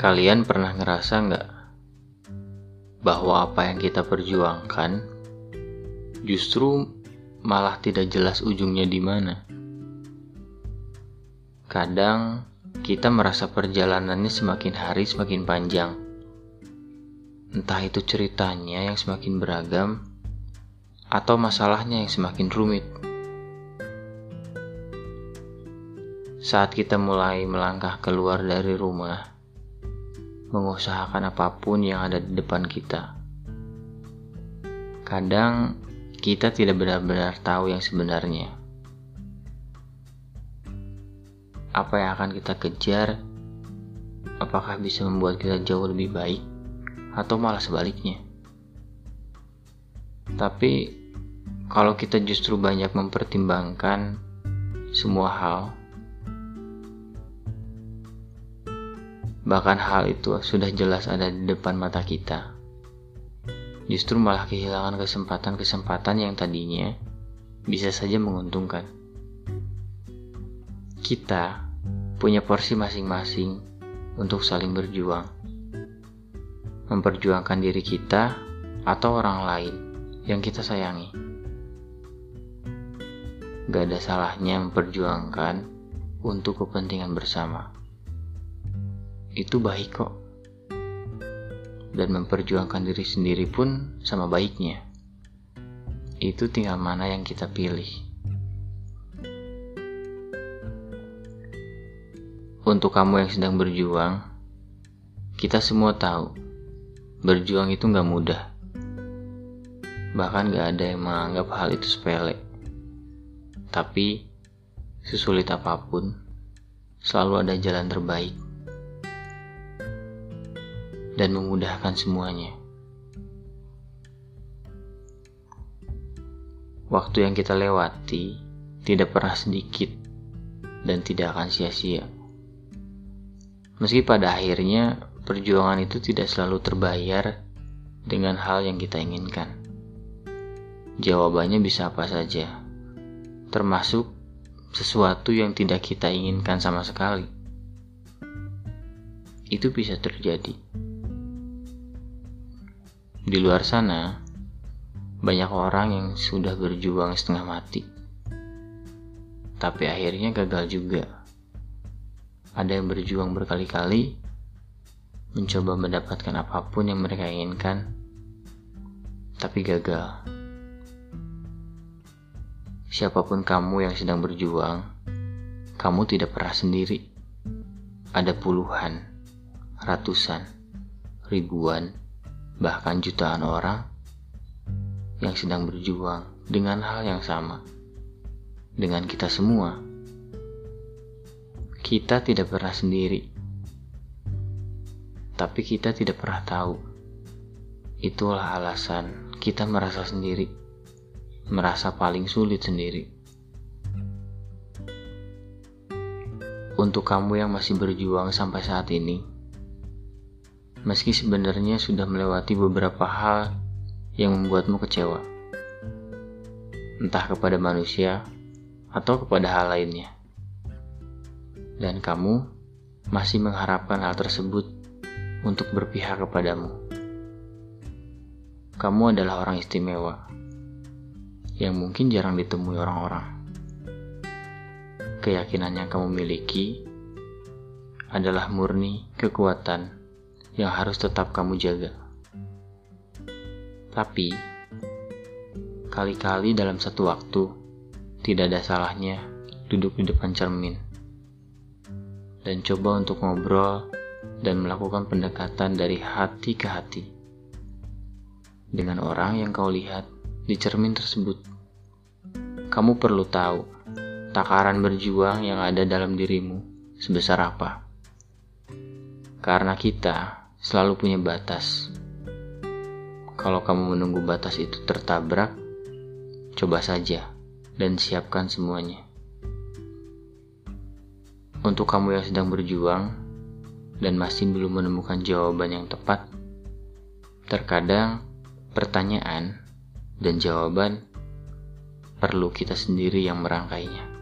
Kalian pernah ngerasa nggak bahwa apa yang kita perjuangkan justru malah tidak jelas ujungnya di mana? Kadang kita merasa perjalanannya semakin hari semakin panjang. Entah itu ceritanya yang semakin beragam atau masalahnya yang semakin rumit. Saat kita mulai melangkah keluar dari rumah, mengusahakan apa pun yang ada di depan kita. Kadang kita tidak benar-benar tahu yang sebenarnya. Apa yang akan kita kejar? Apakah bisa membuat kita jauh lebih baik atau malah sebaliknya? Tapi kalau kita justru banyak mempertimbangkan semua hal Bahkan hal itu sudah jelas ada di depan mata kita. Justru malah kehilangan kesempatan-kesempatan yang tadinya bisa saja menguntungkan. Kita punya porsi masing-masing untuk saling berjuang. Memperjuangkan diri kita atau orang lain yang kita sayangi. Gak ada salahnya memperjuangkan untuk kepentingan bersama itu baik kok. Dan memperjuangkan diri sendiri pun sama baiknya. Itu tinggal mana yang kita pilih. Untuk kamu yang sedang berjuang, kita semua tahu, berjuang itu gak mudah. Bahkan gak ada yang menganggap hal itu sepele. Tapi, sesulit apa pun, selalu ada jalan terbaik dan memudahkan semuanya. Waktu yang kita lewati tidak pernah sedikit dan tidak akan sia-sia. Meski pada akhirnya perjuangan itu tidak selalu terbayar dengan hal yang kita inginkan. Jawabannya bisa apa saja, termasuk sesuatu yang tidak kita inginkan sama sekali. Itu bisa terjadi. Di luar sana, banyak orang yang sudah berjuang setengah mati, tapi akhirnya gagal juga. Ada yang berjuang berkali-kali, mencoba mendapatkan apa pun yang mereka inginkan, tapi gagal. Siapa pun kamu yang sedang berjuang, kamu tidak pernah sendiri. Ada puluhan, ratusan, ribuan, bahkan jutaan orang yang sedang berjuang dengan hal yang sama dengan kita semua. Kita tidak pernah sendiri, tapi kita tidak pernah tahu. Itulah alasan kita merasa sendiri, merasa paling sulit sendiri. Untuk kamu yang masih berjuang sampai saat ini, meski sebenarnya sudah melewati beberapa hal yang membuatmu kecewa, entah kepada manusia atau kepada hal lainnya, dan kamu masih mengharapkan hal tersebut untuk berpihak kepadamu. Kamu adalah orang istimewa yang mungkin jarang ditemui orang-orang. Keyakinan yang kamu miliki adalah murni kekuatan yang harus tetap kamu jaga. Tapi, kali-kali dalam satu waktu, tidak ada salahnya duduk di depan cermin dan coba untuk ngobrol dan melakukan pendekatan dari hati ke hati dengan orang yang kau lihat di cermin tersebut. Kamu perlu tahu takaran berjuang yang ada dalam dirimu sebesar apa. Karena kita selalu punya batas. Kalau kamu menunggu batas itu tertabrak, coba saja dan siapkan semuanya. Untuk kamu yang sedang berjuang dan masih belum menemukan jawaban yang tepat, terkadang pertanyaan dan jawaban perlu kita sendiri yang merangkainya.